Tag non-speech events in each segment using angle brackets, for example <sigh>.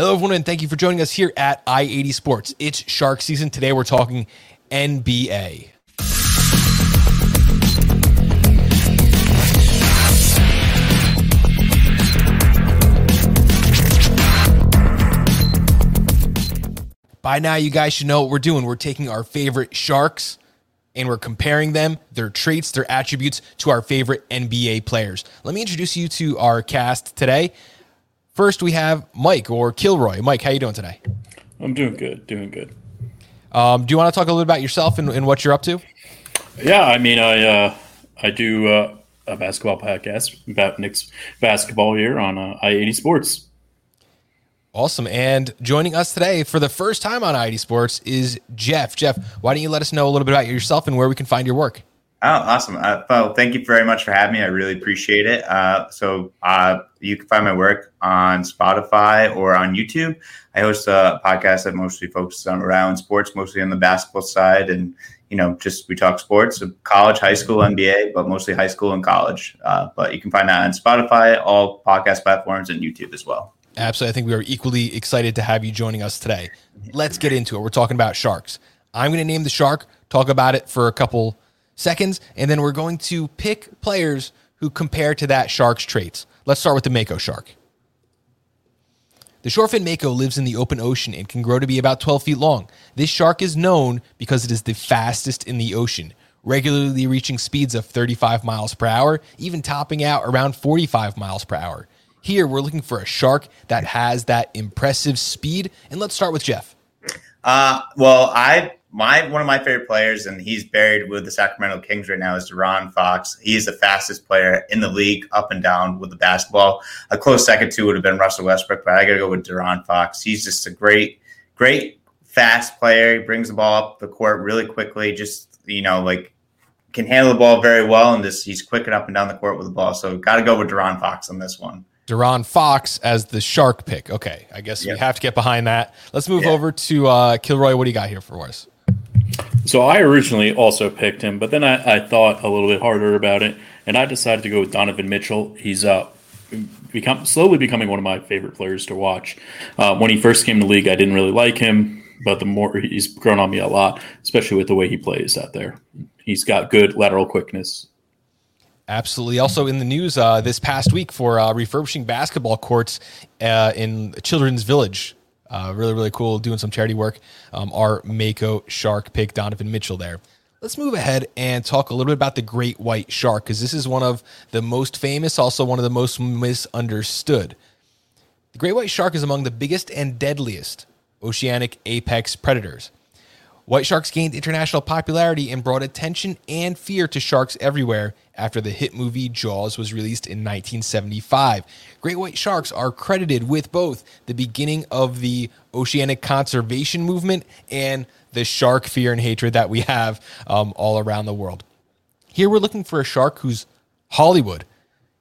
Hello, everyone, and thank you for joining us here at I 80 Sports. It's Shark season. Today, we're talking NBA. By now, you guys should know what we're doing. We're taking our favorite Sharks and we're comparing them, their traits, their attributes to our favorite NBA players. Let me introduce you to our cast today. First, we have Mike or Kilroy. Mike, how you doing today? I'm doing good, doing good. Um, do you want to talk a little bit about yourself and, and what you're up to? Yeah, I mean, I uh, I do uh, a basketball podcast about Knicks basketball here on uh, I80 Sports. Awesome. And joining us today for the first time on I80 Sports is Jeff. Jeff, why don't you let us know a little bit about yourself and where we can find your work? Oh, awesome. Uh, well, thank you very much for having me. I really appreciate it. Uh, so, uh, you can find my work on Spotify or on YouTube. I host a podcast that mostly focuses on around sports, mostly on the basketball side. And, you know, just we talk sports, college, high school, NBA, but mostly high school and college. Uh, but you can find that on Spotify, all podcast platforms, and YouTube as well. Absolutely. I think we are equally excited to have you joining us today. Let's get into it. We're talking about sharks. I'm going to name the shark, talk about it for a couple seconds, and then we're going to pick players who compare to that shark's traits. Let's start with the Mako shark. The shortfin Mako lives in the open ocean and can grow to be about 12 feet long. This shark is known because it is the fastest in the ocean, regularly reaching speeds of 35 miles per hour, even topping out around 45 miles per hour. Here, we're looking for a shark that has that impressive speed. And let's start with Jeff. Uh, well, I my one of my favorite players, and he's buried with the Sacramento Kings right now, is De'Aaron Fox. He's the fastest player in the league, up and down with the basketball. A close second to would have been Russell Westbrook, but I got to go with De'Aaron Fox. He's just a great, great fast player. He brings the ball up the court really quickly. Just you know, like can handle the ball very well, and just he's quick and up and down the court with the ball. So got to go with De'Aaron Fox on this one. De'Aaron Fox as the shark pick. Okay, I guess yep. we have to get behind that. Let's move yeah. over to uh, Kilroy. What do you got here for us? So I originally also picked him, but then I, I, thought a little bit harder about it, and I decided to go with Donovan Mitchell. He's uh, become slowly becoming one of my favorite players to watch. Uh, when he first came to the league, I didn't really like him, but the more he's grown on me a lot, especially with the way he plays out there. He's got good lateral quickness, Absolutely. Also in the news uh, this past week for uh, refurbishing basketball courts uh, in Children's Village. Uh, really, really cool. Doing some charity work. Um, our Mako shark pick, Donovan Mitchell, there. Let's move ahead and talk a little bit about the great white shark because this is one of the most famous, also one of the most misunderstood. The great white shark is among the biggest and deadliest oceanic apex predators. White sharks gained international popularity and brought attention and fear to sharks everywhere after the hit movie Jaws was released in 1975. Great white sharks are credited with both the beginning of the oceanic conservation movement and the shark fear and hatred that we have um, all around the world. Here we're looking for a shark who's Hollywood.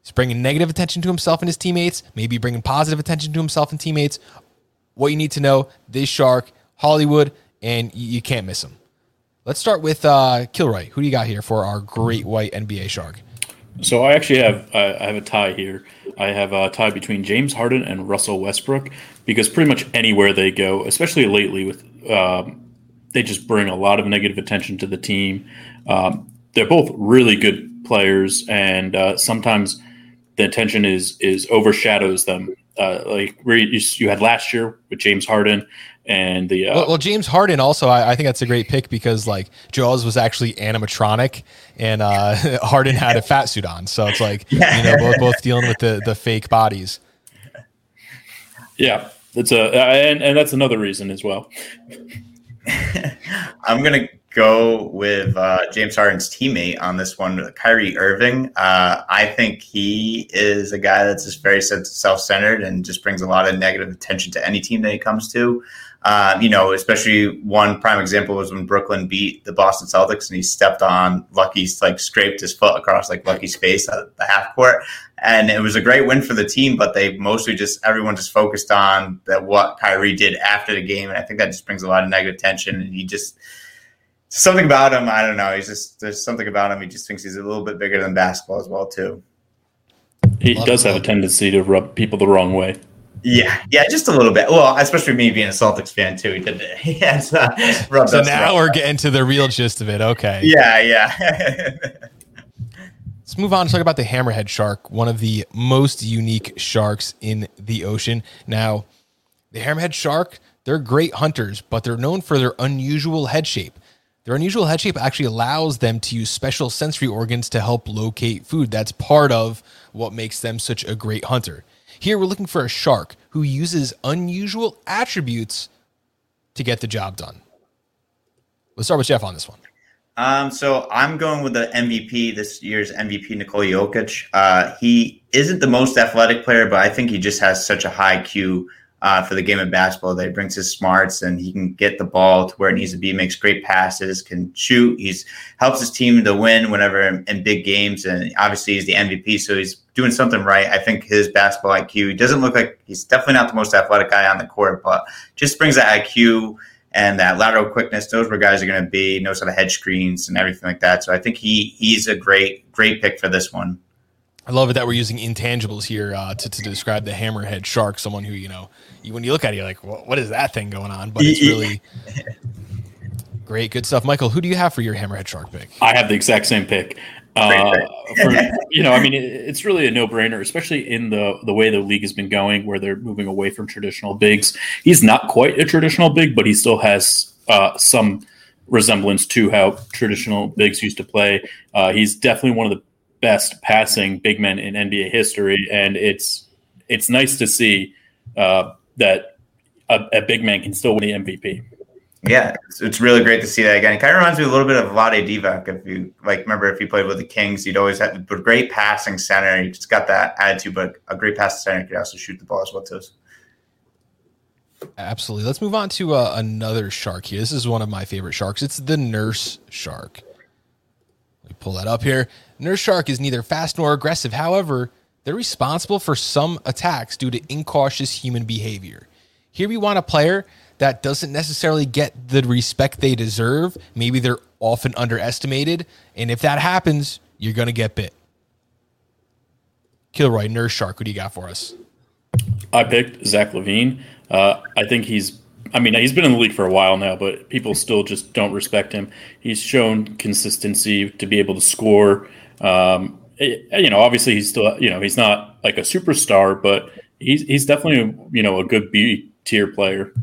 He's bringing negative attention to himself and his teammates, maybe bringing positive attention to himself and teammates. What you need to know this shark, Hollywood, and you can't miss him. Let's start with uh, Kilroy. Who do you got here for our great white NBA shark? So I actually have I have a tie here. I have a tie between James Harden and Russell Westbrook because pretty much anywhere they go, especially lately, with um, they just bring a lot of negative attention to the team. Um, they're both really good players, and uh, sometimes the attention is is overshadows them. Uh, like you, you had last year with James Harden, and the uh, well, well, James Harden also I, I, think that's a great pick because like Jaws was actually animatronic and uh, <laughs> Harden had a fat suit on, so it's like you know both <laughs> both dealing with the the fake bodies. Yeah, that's a and and that's another reason as well. <laughs> I'm gonna go with uh, James Harden's teammate on this one, Kyrie Irving. Uh, I think he is a guy that's just very self-centered and just brings a lot of negative attention to any team that he comes to. Um, you know, especially one prime example was when Brooklyn beat the Boston Celtics and he stepped on Lucky's, like scraped his foot across like Lucky's face at the half court. And it was a great win for the team, but they mostly just, everyone just focused on that what Kyrie did after the game. And I think that just brings a lot of negative attention. And he just, something about him, I don't know. He's just, there's something about him. He just thinks he's a little bit bigger than basketball as well, too. He Love does have a tendency to rub people the wrong way. Yeah, yeah, just a little bit. Well, especially me being a Celtics fan too. He did. He has uh, so now we're getting to the real gist of it. Okay. Yeah, yeah. <laughs> Let's move on to talk about the hammerhead shark, one of the most unique sharks in the ocean. Now, the hammerhead shark, they're great hunters, but they're known for their unusual head shape. Their unusual head shape actually allows them to use special sensory organs to help locate food. That's part of what makes them such a great hunter. Here, we're looking for a shark who uses unusual attributes to get the job done. Let's start with Jeff on this one. Um, so I'm going with the MVP this year's MVP, Nikola Jokic. Uh, he isn't the most athletic player, but I think he just has such a high Q uh, for the game of basketball that he brings his smarts and he can get the ball to where it needs to be, makes great passes, can shoot. He's helps his team to win whenever in, in big games, and obviously he's the MVP, so he's doing something right. I think his basketball IQ doesn't look like he's definitely not the most athletic guy on the court, but just brings that IQ and that lateral quickness, knows where guys are going to be, knows how to hedge screens and everything like that. So I think he he's a great great pick for this one. I love it that we're using intangibles here uh, to, to describe the hammerhead shark, someone who, you know, you, when you look at it, you're like, well, what is that thing going on? But it's really great, good stuff. Michael, who do you have for your hammerhead shark pick? I have the exact same pick. Uh, <laughs> for, you know, I mean, it, it's really a no-brainer, especially in the the way the league has been going, where they're moving away from traditional bigs. He's not quite a traditional big, but he still has uh, some resemblance to how traditional bigs used to play. Uh, he's definitely one of the best passing big men in NBA history, and it's it's nice to see uh, that a, a, big man can still win the MVP. Yeah, it's, it's, really great to see that again. It kind of reminds me a little bit of Vlade Divac. If you like, remember if you played with the Kings, you'd always have a great passing center. He just got that attitude, but a great passing center could also shoot the ball as well too. Absolutely. Let's move on to uh, another shark here. This is one of my favorite sharks. It's the nurse shark. Let me pull that up here. Nurse shark is neither fast nor aggressive. However, they're responsible for some attacks due to incautious human behavior. Here we want a player that doesn't necessarily get the respect they deserve. Maybe they're often underestimated. And if that happens, you're going to get bit. Kilroy, Nurse Shark, what do you got for us? I picked Zach LaVine. Uh, I think he's, I mean, he's been in the league for a while now, but people still just don't respect him. He's shown consistency to be able to score. Um, you know, obviously he's still, you know, he's not like a superstar, but he's he's definitely you know a good B tier player.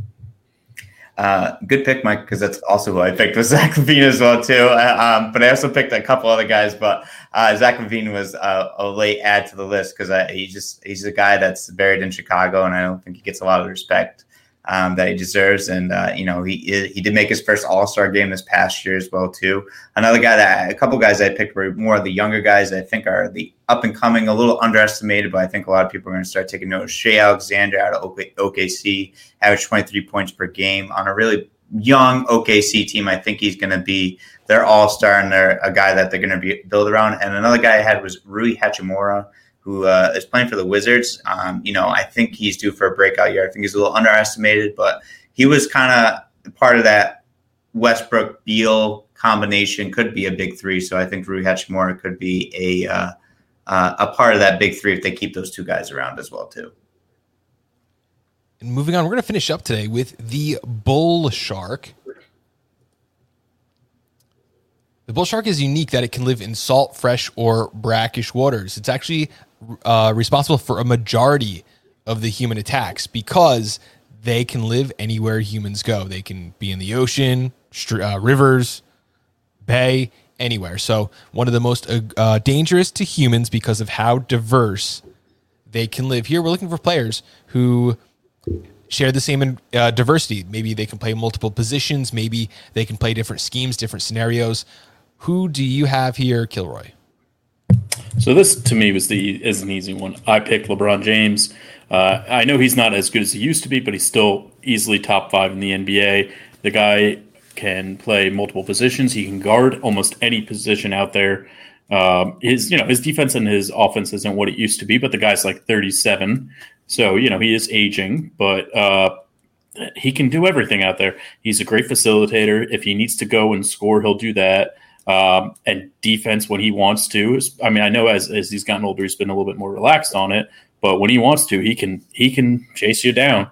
Uh, good pick, Mike, because that's also who I picked was <laughs> Zach LaVine as well too. Uh, um, but I also picked a couple other guys, but uh, Zach LaVine was a, a, late add to the list because he just he's a guy that's buried in Chicago, and I don't think he gets a lot of respect um, that he deserves. And uh, you know, he he did make his first All Star game this past year as well too. Another guy that a couple guys I picked were more of the younger guys. I think are the up and coming, a little underestimated, but I think a lot of people are going to start taking notice. Shai Alexander out of OKC averaged 23 points per game on a really young OKC team. I think he's going to be their all star and they're a guy that they're going to be build around. And another guy I had was Rui Hachimura who uh, is playing for the Wizards. Um, you know, I think he's due for a breakout year. I think he's a little underestimated, but he was kind of part of that Westbrook Beal combination. Could be a big three. So I think Rui Hachimura could be a uh, uh, a part of that big three if they keep those two guys around as well too. And moving on, we're going to finish up today with the bull shark. The bull shark is unique that it can live in salt, fresh, or brackish waters. It's actually uh, responsible for a majority of the human attacks because they can live anywhere humans go. They can be in the ocean, uh, rivers, bay, anywhere. So, one of the most uh, uh, dangerous to humans because of how diverse they can live. Here, we're looking for players who share the same uh, diversity. Maybe they can play multiple positions. Maybe they can play different schemes, different scenarios. Who do you have here, Kilroy? So this to me was the is an easy one. I picked LeBron James. Uh, I know he's not as good as he used to be, but he's still easily top five in the NBA. The guy can play multiple positions. He can guard almost any position out there. Um, his you know his defense and his offense isn't what it used to be, but the guy's like 37, so you know he is aging, but uh, he can do everything out there. He's a great facilitator. If he needs to go and score, he'll do that um, and defense when he wants to. I mean, I know as, as he's gotten older, he's been a little bit more relaxed on it, but when he wants to, he can he can chase you down.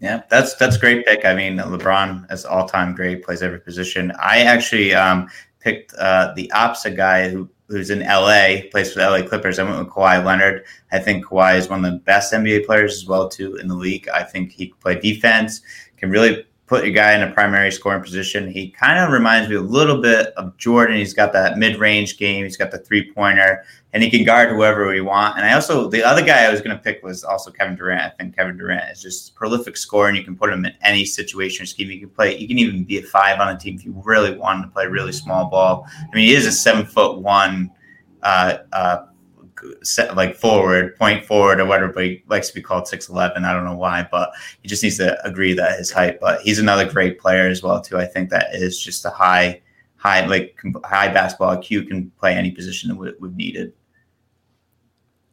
Yeah, that's that's great pick. I mean, LeBron is all time great, plays every position. I actually um, picked uh, the opposite guy who who's in LA, plays for the LA Clippers. I went with Kawhi Leonard. I think Kawhi is one of the best NBA players as well too in the league. I think he can play defense, can really put your guy in a primary scoring position. He kind of reminds me a little bit of Jordan. He's got that mid range game. He's got the three pointer, and he can guard whoever we want. And I also the other guy I was going to pick was also Kevin Durant. I think Kevin Durant is just prolific scorer, and you can put him in any situation or scheme. You can play. You can even be a five on a team if you really wanted to play really small ball. I mean, he is a seven foot one. Uh, uh, set, like forward, point forward, or whatever. He likes to be called six eleven. I don't know why, but he just needs to agree that his height. But he's another great player as well too. I think that is just a high, high like high basketball IQ can play any position that we've needed.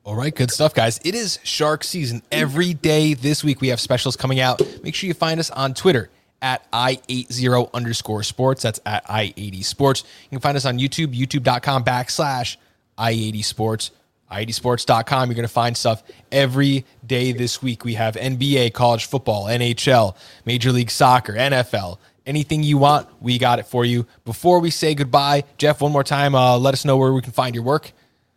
All right, good stuff, guys. It is shark season. Every day this week we have specials coming out. Make sure you find us on Twitter at i80 underscore sports. That's at i80 sports. You can find us on YouTube, youtube.com backslash i80 sports i80sports.com. You're going to find stuff every day this week. We have NBA, college football, NHL, Major League Soccer, NFL. Anything you want, we got it for you. Before we say goodbye, Jeff, one more time, uh, let us know where we can find your work.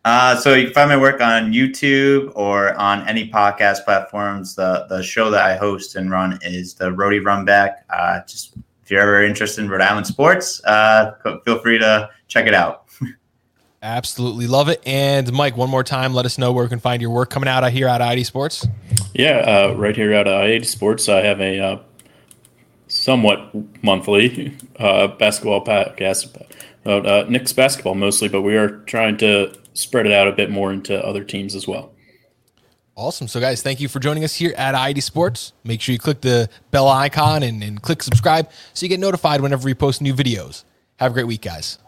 Uh, so you can find my work on YouTube or on any podcast platforms. The the show that I host and run is the Rhody Runback. Uh, just if you're ever interested in Rhode Island sports, uh, feel free to check it out. <laughs> Absolutely love it. And Mike, one more time, let us know where we can find your work coming out here at I80 Sports. Yeah, uh, right here at I80 Sports, I have a uh, somewhat monthly <laughs> uh, basketball podcast about uh, Knicks basketball mostly, but we are trying to spread it out a bit more into other teams as well. Awesome. So, guys, thank you for joining us here at I80 Sports. Make sure you click the bell icon and, and click subscribe so you get notified whenever we post new videos. Have a great week, guys.